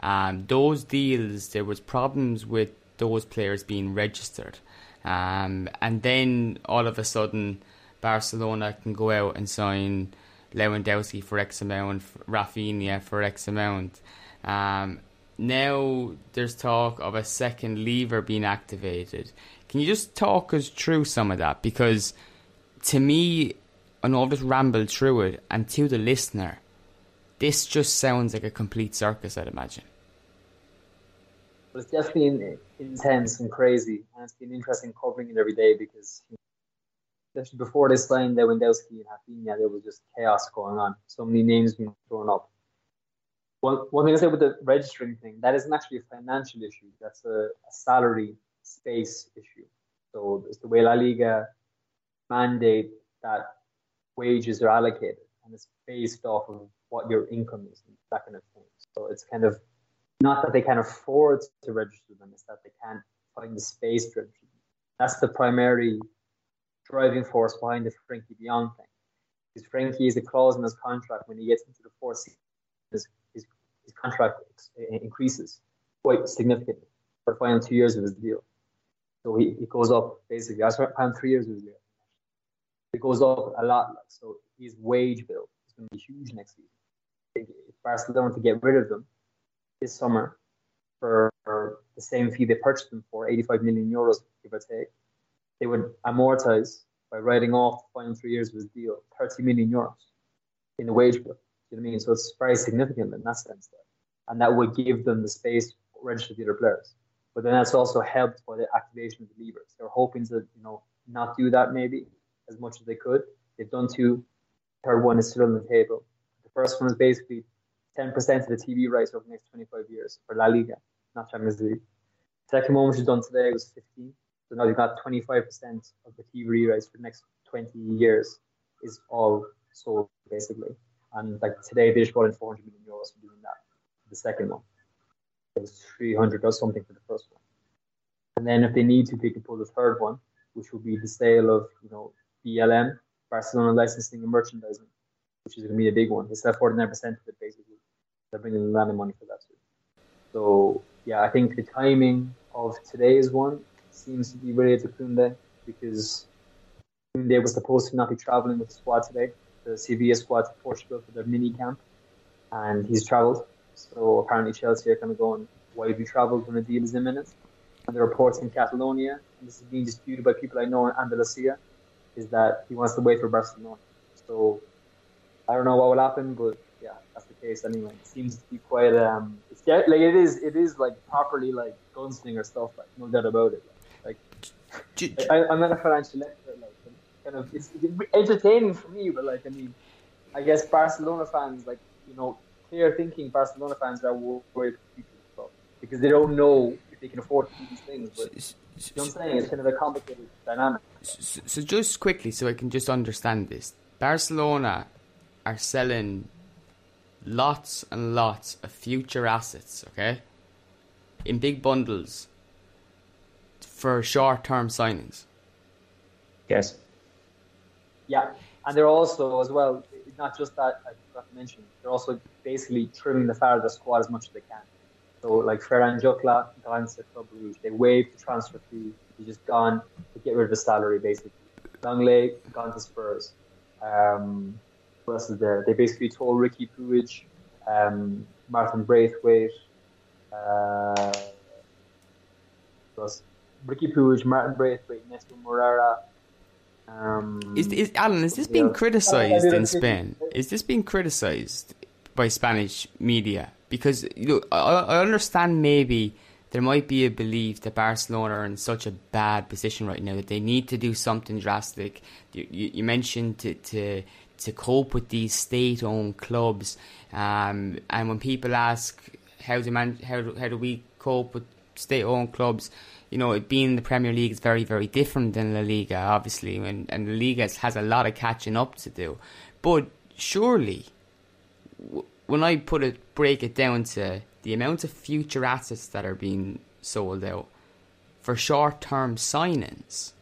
Um, those deals, there was problems with those players being registered, um, and then all of a sudden, Barcelona can go out and sign Lewandowski for X amount, Raphinha for X amount. Um, now there's talk of a second lever being activated. Can you just talk us through some of that? Because to me, I know I've just rambled through it, and to the listener, this just sounds like a complete circus, I'd imagine. It's definitely intense and crazy, and it's been interesting covering it every day because especially before this line, Lewandowski and Raphinha, there was just chaos going on. So many names being thrown up. One, one thing I say with the registering thing, that isn't actually a financial issue. That's a, a salary space issue. So it's the way La Liga mandate that wages are allocated, and it's based off of what your income is, and that kind of thing. So it's kind of not that they can't afford to register them; it's that they can't find the space to register them. That's the primary driving force behind the Frenkie de Jong thing. Because Frenkie is a clause in his contract when he gets into the fourth season, his, contract eh, increases quite significantly for the final two years of his deal. So he, he goes up basically. I spent three years of his deal. It goes up a lot. So his wage bill is going to be huge next season. If Barcelona to get rid of them this summer, for the same fee they purchased them for, 85 million euros, give or take, they would amortize by writing off the final three years of his deal 30 million euros in the wage bill. You know what I mean? So it's very significant in that sense. There. And that would give them the space to register the other players. But then that's also helped by the activation of the levers. They're hoping to, you know, not do that maybe as much as they could. They've done two. Third one is still on the table. The first one is basically 10% of the TV rights over the next 25 years for La Liga, not Champions League. Second one, which is done today, was 15. So now you've got 25% of the TV rights for the next 20 years is all sold basically. And like today, they just brought in 400 million euros for doing that. The second one, it was 300 or something for the first one. And then if they need to, they can pull the third one, which will be the sale of you know BLM, Barcelona licensing and merchandising, which is going to be a big one. They sell 49% of it basically. They're bringing a lot of money for that too. So yeah, I think the timing of today's one seems to be related to Koundé because Koundé was supposed to not be traveling with the squad today, the Sevilla squad to Portugal for their mini camp, and he's travelled. So apparently Chelsea are kind of going, why have you travelled when the deal is imminent? And the reports in Catalonia, and this is being disputed by people I know in Andalusia, is that he wants to wait for Barcelona. So I don't know what will happen, but yeah, that's the case anyway. It seems to be quite um, it's like it is it is like properly like gunslinger stuff, like no doubt about it. Like, like I, am not a financial expert, kind of it's, it's entertaining for me, but like I mean, I guess Barcelona fans like you know clear thinking Barcelona fans are worried because they don't know if they can afford to do these things. But you know what I'm saying? It's kind of a complicated dynamic. So, so just quickly, so I can just understand this, Barcelona are selling lots and lots of future assets, okay, in big bundles for short term signings. Yes. Yeah, and they're also as well not just that I forgot to mention. They're also basically trimming the fat of the squad as much as they can. So like Ferran gone to Club Brugge. They waived the transfer fee. He's just gone to get rid of the salary basically. Lenglet gone to Spurs. Um, what else is there? They basically told Riqui Puig, um, Martin Braithwaite, uh, Riqui Puig, Martin Braithwaite, Nestor Moreira. Um, is, is Alan? Is this being criticised in Spain? Is this being criticised by Spanish media? Because you know, I, I understand maybe there might be a belief that Barcelona are in such a bad position right now that they need to do something drastic. You, you, you mentioned to, to to cope with these state-owned clubs. Um, and when people ask how do man how how do we cope with state-owned clubs, you know, it being the Premier League is very very different than La Liga, obviously, and and La Liga has a lot of catching up to do. But surely, when I put it break it down to the amount of future assets that are being sold out for short-term signings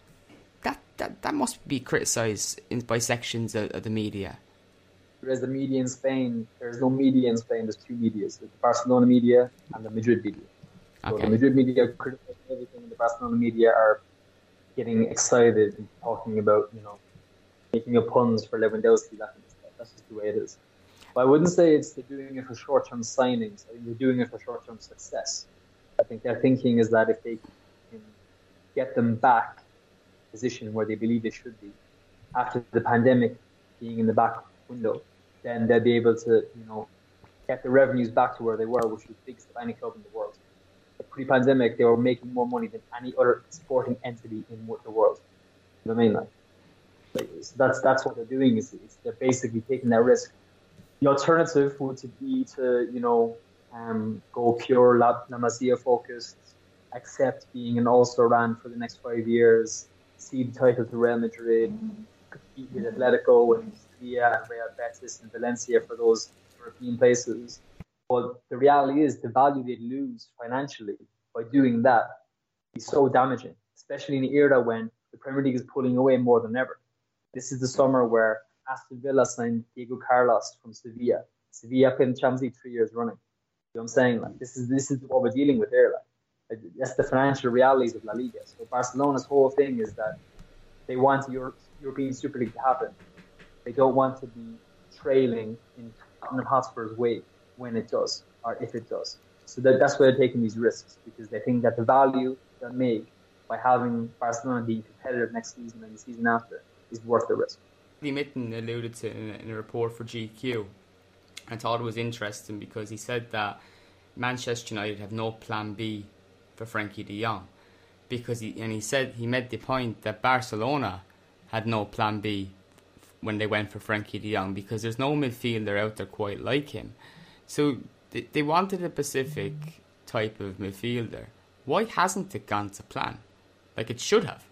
that that that must be criticised by sections of, of, the media. there's the media in Spain, there's no media in Spain. There's two medias: the Barcelona media and the Madrid media. So okay. the Madrid media everything. And the Barcelona media are getting excited and talking about, you know, making up puns for Lewandowski. That kind of stuff. That's just the way it is. But I wouldn't say it's they're doing it for short-term signings. I think they're doing it for short-term success. I think their thinking is that if they can get them back position where they believe they should be after the pandemic being in the back window, then they'll be able to, you know, get the revenues back to where they were, which was the biggest of any club in the world. Pre-pandemic, they were making more money than any other sporting entity in the world. I mean? Like, so that's that's what they're doing. Is, is they're basically taking that risk. The alternative would be to you know um, go pure La, La Masia focused, accept being an all-star band for the next five years, cede title to Real Madrid, compete with Atletico and Sevilla and Real Betis and Valencia for those European places. But the reality is the value they lose financially by doing that is so damaging, especially in an era when the Premier League is pulling away more than ever. This is the summer where Aston Villa signed Diego Carlos from Sevilla. Sevilla played in Champions League three years running. You know what I'm saying? Like this is this is what we're dealing with here. Like that's the financial realities of La Liga. So Barcelona's whole thing is that they want Europe, European Super League to happen. They don't want to be trailing in Tottenham Hotspur's way when it does, or if it does. So that, that's why they're taking these risks because they think that the value they'll make by having Barcelona being competitive next season and the season after is worth the risk. Lee Mitten alluded to in a, in a report for GQ. I thought it was interesting because he said that Manchester United have no plan B for Frenkie de Jong. Because he, and he said he made the point that Barcelona had no plan B when they went for Frenkie de Jong because there's no midfielder out there quite like him. So they, they wanted a specific type of midfielder. Why hasn't it gone to plan? Like it should have.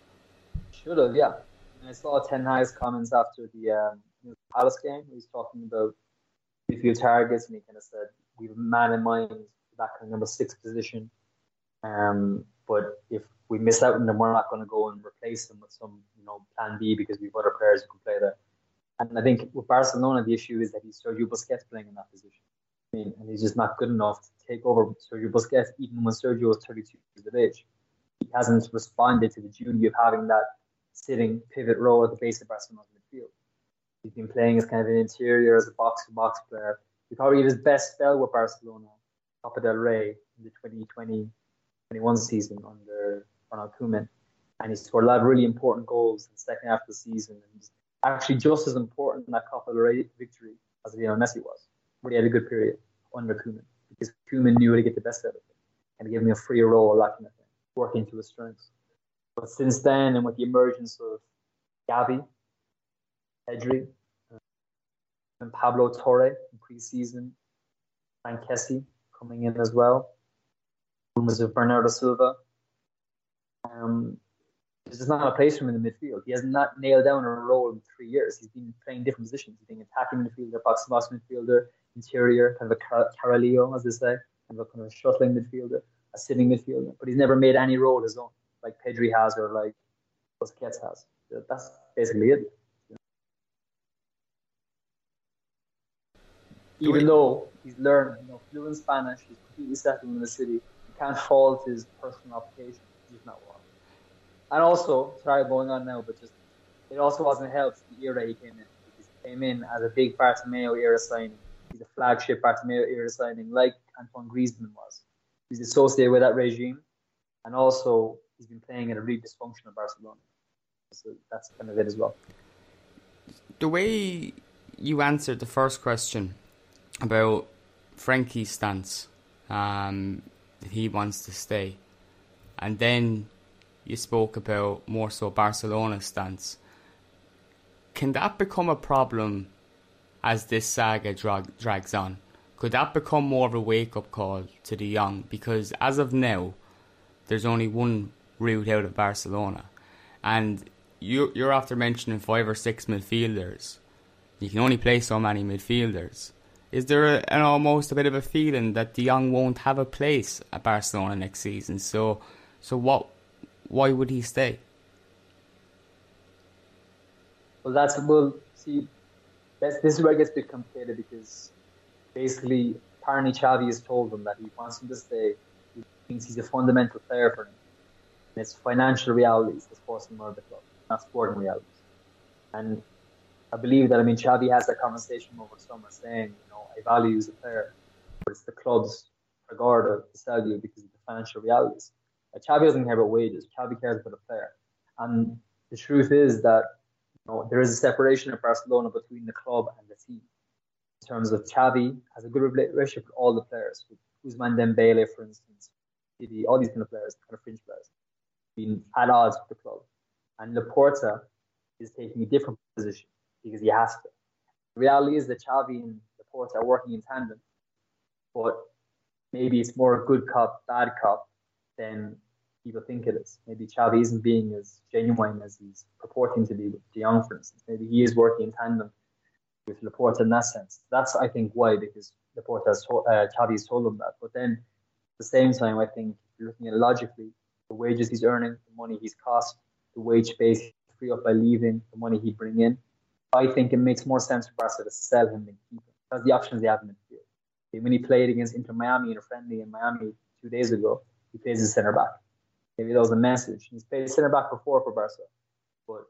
Should have, yeah. And I saw Ten Hag's comments after the um, Palace game. He was talking about midfield targets, and he kind of said we have a man in mind for that kind of number six position. Um, but if we miss out on them, we're not going to go and replace them with some, you know, plan B because we've other players who can play there. And I think with Barcelona, the issue is that he's Sergio Busquets playing in that position. Mean, and he's just not good enough to take over Sergio Busquets, even when Sergio is 32 years of age. He hasn't responded to the duty of having that sitting pivot role at the base of Barcelona's midfield. He's been playing as kind of an interior, as a box to box player. He probably had his best spell with Barcelona, Copa del Rey, in the 2020 21 season under Ronald Koeman. And he scored a lot of really important goals in the second half of the season. And actually just as important in that Copa del Rey victory as Lionel Messi was, where he had a good period under Koeman because Koeman knew how to get the best out of it and give him a free role, thing, working to his strengths. But since then, and with the emergence of Gavi, Pedri, and Pablo Torre in preseason, and Kessie coming in as well, rumors of Bernardo Silva. Um, just not a place for him in the midfield. He has not nailed down a role in three years. He's been playing different positions. He's been attacking midfielder, box to box midfielder, interior, kind of a car- carrilero, as they say, kind of a kind of a shuttling midfielder, a sitting midfielder. But he's never made any role his own, like Pedri has or like Busquets has. That's basically it. Even though he's learned, you know, fluent Spanish, he's completely settled in the city. You can't fault his personal application. He's not well. And also, sorry, going on now, but just it also wasn't helped the era he came in. He came in as a big Bartomeu era signing. He's a flagship Bartomeu era signing, like Antoine Griezmann was. He's associated with that regime, and also he's been playing in a really dysfunctional Barcelona. So that's kind of it as well. The way you answered the first question about Frenkie's stance, um, that he wants to stay, and then you spoke about more so Barcelona's stance. Can that become a problem as this saga drag, drags on? Could that become more of a wake up call to the young? Because as of now, there's only one route out of Barcelona, and you, you're after mentioning five or six midfielders. You can only play so many midfielders. Is there a, an almost a bit of a feeling that De Jong won't have a place at Barcelona next season? So, so what? Why would he stay? Well, that's well. See, that's, this is where it gets a bit complicated because basically, apparently Xavi has told him that he wants him to stay. He thinks he's a fundamental player for him. And it's financial realities that's forcing out of the club, not sporting realities. And I believe that I mean Xavi has that conversation over summer, saying, you know, I value as a player, but it's the club's regard to sell you because of the financial realities. Xavi doesn't care about wages. Xavi cares about a player. And the truth is that know, there is a separation at Barcelona between the club and the team. In terms of Xavi has a good relationship with all the players, with Ousmane Dembele, for instance, all these kind of players, kind of fringe players, being at odds with the club. And Laporta is taking a different position because he has to. The reality is that Xavi and Laporta are working in tandem, but maybe it's more a good cop, bad cop than people think it is. Maybe Xavi isn't being as genuine as he's purporting to be with De Jong, for instance. Maybe he is working in tandem with Laporta in that sense. That's, I think, why, because Laporta has told, uh, Xavi has told him that. But then, at the same time, I think, looking at it logically, the wages he's earning, the money he's cost, the wage base free up by leaving, the money he'd bring in, I think it makes more sense for Barca to sell him than keep him. That's the options they have in midfield. When he played against Inter Miami in a friendly in Miami two days ago, he plays as centre back. Maybe that was a message. He's played centre back before for Barca, but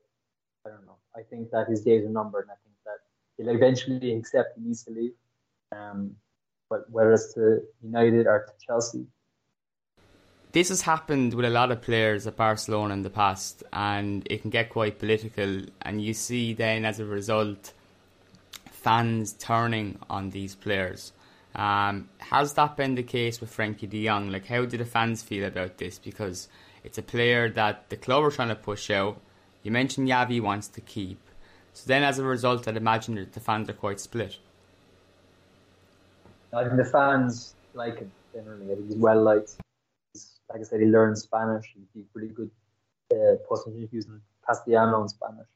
I don't know. I think that his days are numbered, and I think that he'll eventually accept he needs to leave. Um, but whether it's to United or to Chelsea. This has happened with a lot of players at Barcelona in the past, and it can get quite political. And you see then, as a result, fans turning on these players. Um, has that been the case with Frenkie de Jong? Like, how do the fans feel about this? Because it's a player that the club are trying to push out. You mentioned Xavi wants to keep. So then, as a result, I'd imagine that the fans are quite split. I think the fans like him generally. I think he's well liked. He's, like I said, he learned Spanish. He's pretty good uh, using Castellano in Spanish.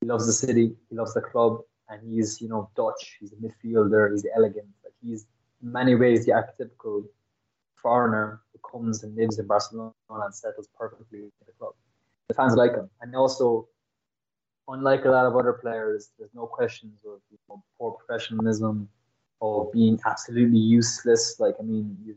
He loves the city. He loves the club, and he's you know Dutch. He's a midfielder. He's elegant. He's in many ways the archetypical foreigner who comes and lives in Barcelona and settles perfectly in the club. The fans like him, and also unlike a lot of other players, there's no questions of you know, poor professionalism or being absolutely useless. Like, I mean, you,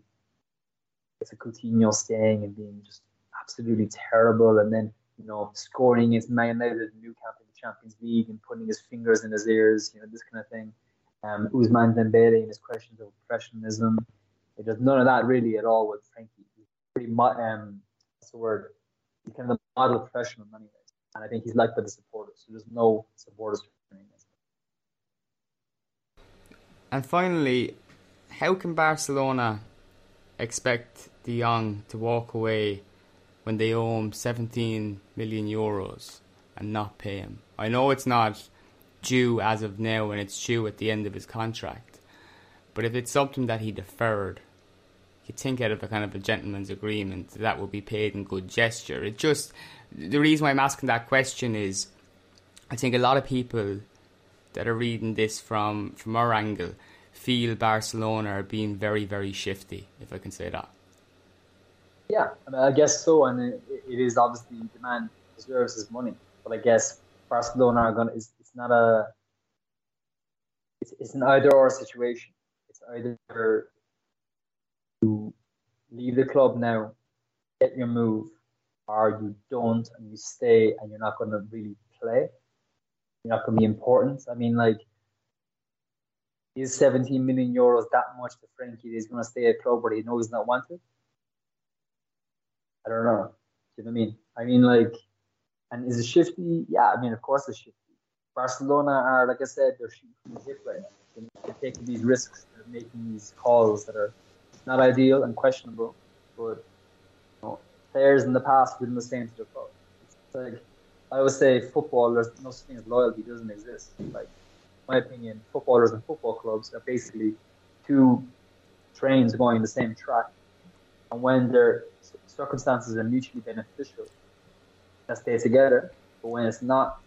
it's a Coutinho staying and being just absolutely terrible, and then you know scoring his Man United Nou Camp in the Champions League and putting his fingers in his ears, you know, this kind of thing. Um, Ousmane Dembele and his questions of professionalism. It does none of that really at all with Frenkie. He's pretty um, what's the word? He's kind of the model professional in and I think he's liked by the supporters. So there's no supporters. And finally, how can Barcelona expect De Jong to walk away when they owe him 17 million euros and not pay him? I know it's not due as of now and it's due at the end of his contract, but if it's something that he deferred, you think out of a kind of a gentleman's agreement that will be paid in good gesture. It just the reason why I'm asking that question is I think a lot of people that are reading this from from our angle feel Barcelona are being very very shifty, if I can say that. Yeah, I, mean, I guess so, and it, it is obviously the man deserves his money, but I guess Barcelona are. It's, it's not a. It's, it's an either or situation. It's either you leave the club now, get your move, or you don't and you stay and you're not going to really play. You're not going to be important. I mean, like, is 17 million euros that much to Frenkie? He's going to stay at club where he knows he's not wanted. I don't know. Do you know what I mean? I mean, like, and is it shifty? Yeah, I mean, of course it's shifty. Barcelona are, like I said, they're now. They're taking these risks. They're making these calls that are not ideal and questionable, but players in the past did the same to club. It's like I always say, football. There's no such thing as loyalty. Doesn't exist. Like, my opinion, footballers and football clubs are basically two trains going the same track, and when their circumstances are mutually beneficial, they stay together. But when it's not,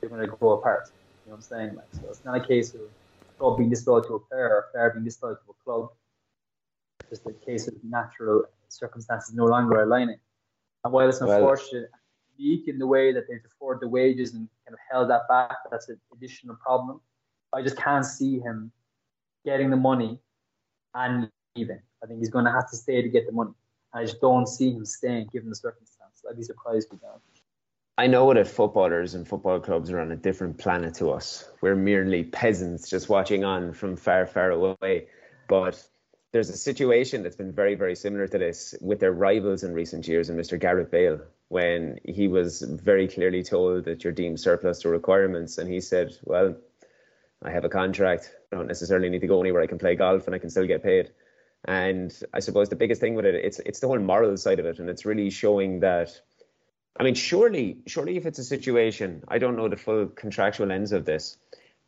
they're going to go apart. You know what I'm saying? Like, so it's not a case of club being disloyal to a player or a player being disloyal to a club. It's just a case of natural circumstances no longer aligning. And while it's unfortunate, well, unique in the way that they've afforded the wages and kind of held that back, that's an additional problem. I just can't see him getting the money and leaving. I think he's going to have to stay to get the money. I just don't see him staying given the circumstances. I'd be surprised if he does. I know that footballers and football clubs are on a different planet to us. We're merely peasants just watching on from far, far away. But there's a situation that's been very, very similar to this with their rivals in recent years, and Mr. Gareth Bale, when he was very clearly told that you're deemed surplus to requirements, and he said, "Well, I have a contract. I don't necessarily need to go anywhere. I can play golf, and I can still get paid." And I suppose the biggest thing with it, it's it's the whole moral side of it, and it's really showing that. I mean, surely, surely, if it's a situation, I don't know the full contractual ends of this,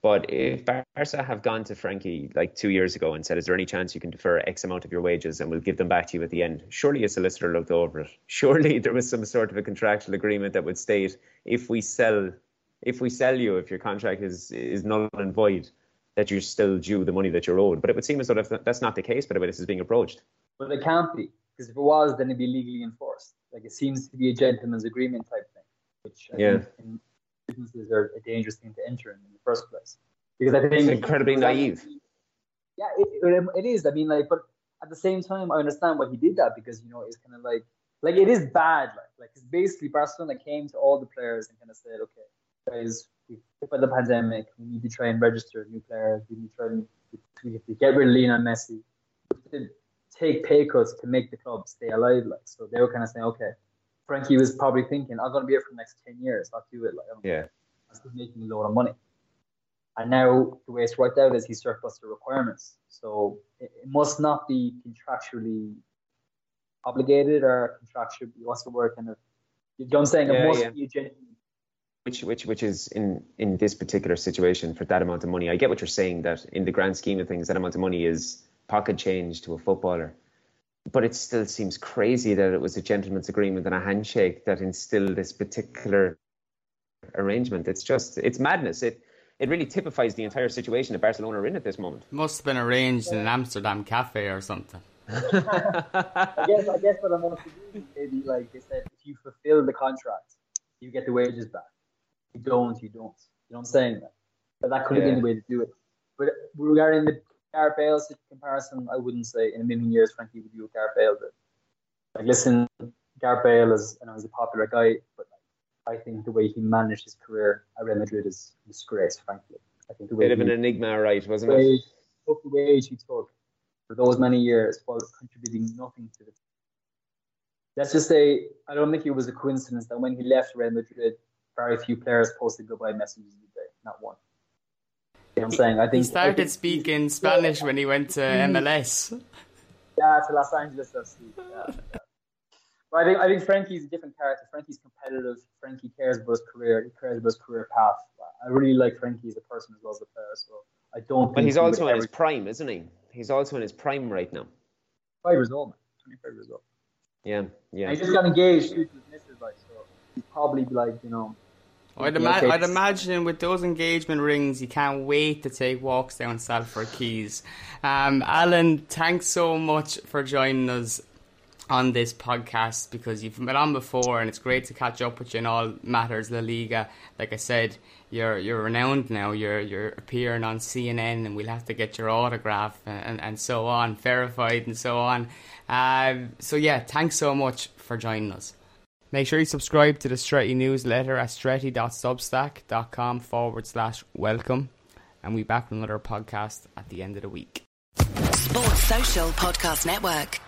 but if Barca have gone to Frenkie like two years ago and said, "Is there any chance you can defer X amount of your wages and we'll give them back to you at the end?" Surely a solicitor looked over it. Surely there was some sort of a contractual agreement that would state if we sell, if we sell you, if your contract is is null and void, that you're still due the money that you're owed. But it would seem as though that's not the case by the way this is being approached. But it can't be because if it was, then it'd be legally enforced. Like it seems to be a gentleman's agreement type thing, which I yeah. in businesses are a dangerous thing to enter in, in the first place. Because I think it's incredibly naive. Yeah, it, it is. I mean, like, but at the same time, I understand why he did that because you know it's kind of like like it is bad. Like, like it's basically Barcelona came to all the players and kind of said, okay, guys, we hit by the pandemic. We need to try and register new players. We need to try and We have to get rid of Lionel Messi. To take pay cuts to make the club stay alive. Like so, they were kind of saying, okay. Frenkie was probably thinking, I'm going to be here for the next ten years. I'll do it. Like, I'm, Yeah. I'm making a lot of money. And now the way it's worked out is he's surplus the requirements. So it, it must not be contractually obligated or contractually, what's the word, kind of, you know what I'm saying? It Yeah, must yeah. be a genuine which which which is in in this particular situation for that amount of money. I get what you're saying that in the grand scheme of things, that amount of money is pocket change to a footballer. But it still seems crazy that it was a gentleman's agreement and a handshake that instilled this particular arrangement. It's just it's madness. It it really typifies the entire situation that Barcelona are in at this moment. Must have been arranged in an Amsterdam cafe or something. I guess I guess what I want to do maybe like they said, if you fulfill the contract, you get the wages back. If you don't, you don't. You know what I'm saying? But that could have been the way to do it. But regarding the Gareth Bale comparison, I wouldn't say in a million years frankly, would you Gareth Bale. But like, listen, Gareth Bale is, I know he's a popular guy, but like, I think the way he managed his career at Real Madrid is disgrace, frankly. I think the way Bit of an enigma, right? Wasn't the it? took the wage he took for those many years while contributing nothing to the team. Let's just say I don't think it was a coincidence that when he left Real Madrid, very few players posted goodbye messages of the day, not one. You know what I'm saying? I think He started think- speaking Spanish when he went to mm. MLS. Yeah, to Los Angeles FC. Yeah, yeah. But I think I think Frenkie's a different character. Frenkie's competitive. Frenkie cares about his career. He cares about his career path. I really like Frenkie as a person as well as a player. So I don't. But think he's he also in ever- his prime, isn't he? He's also in his prime right now. five years old, man. Twenty-five years old. Yeah, yeah. And he just got engaged to his missus, like so. He's probably be like you know. I'd, ima- I'd imagine with those engagement rings, you can't wait to take walks down Salford Quays. Um, Alan, thanks so much for joining us on this podcast because you've been on before and it's great to catch up with you in all matters La Liga. Like I said, you're you're renowned now. You're you're appearing on CNN and we'll have to get your autograph and, and, and so on, verified and so on. Um, so yeah, thanks so much for joining us. Make sure you subscribe to the Stretty newsletter at stretty.substack.com forward slash welcome. And we back with another podcast at the end of the week. Sports Social Podcast Network.